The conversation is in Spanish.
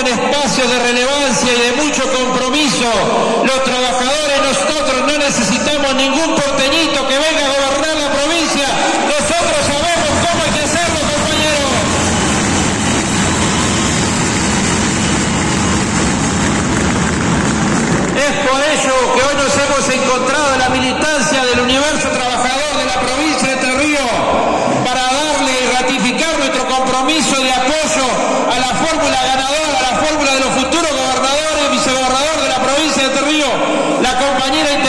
ocupan espacios de relevancia y de mucho compromiso. Los trabajadores, nosotros no necesitamos ningún porteñito que venga a gobernar la provincia. Nosotros sabemos cómo hay que hacerlo, compañeros. Es por ello que hoy nos hemos encontrado en la militancia del universo trabajador de la provincia de Terrío para darle y ratificar nuestro compromiso de apoyo compañera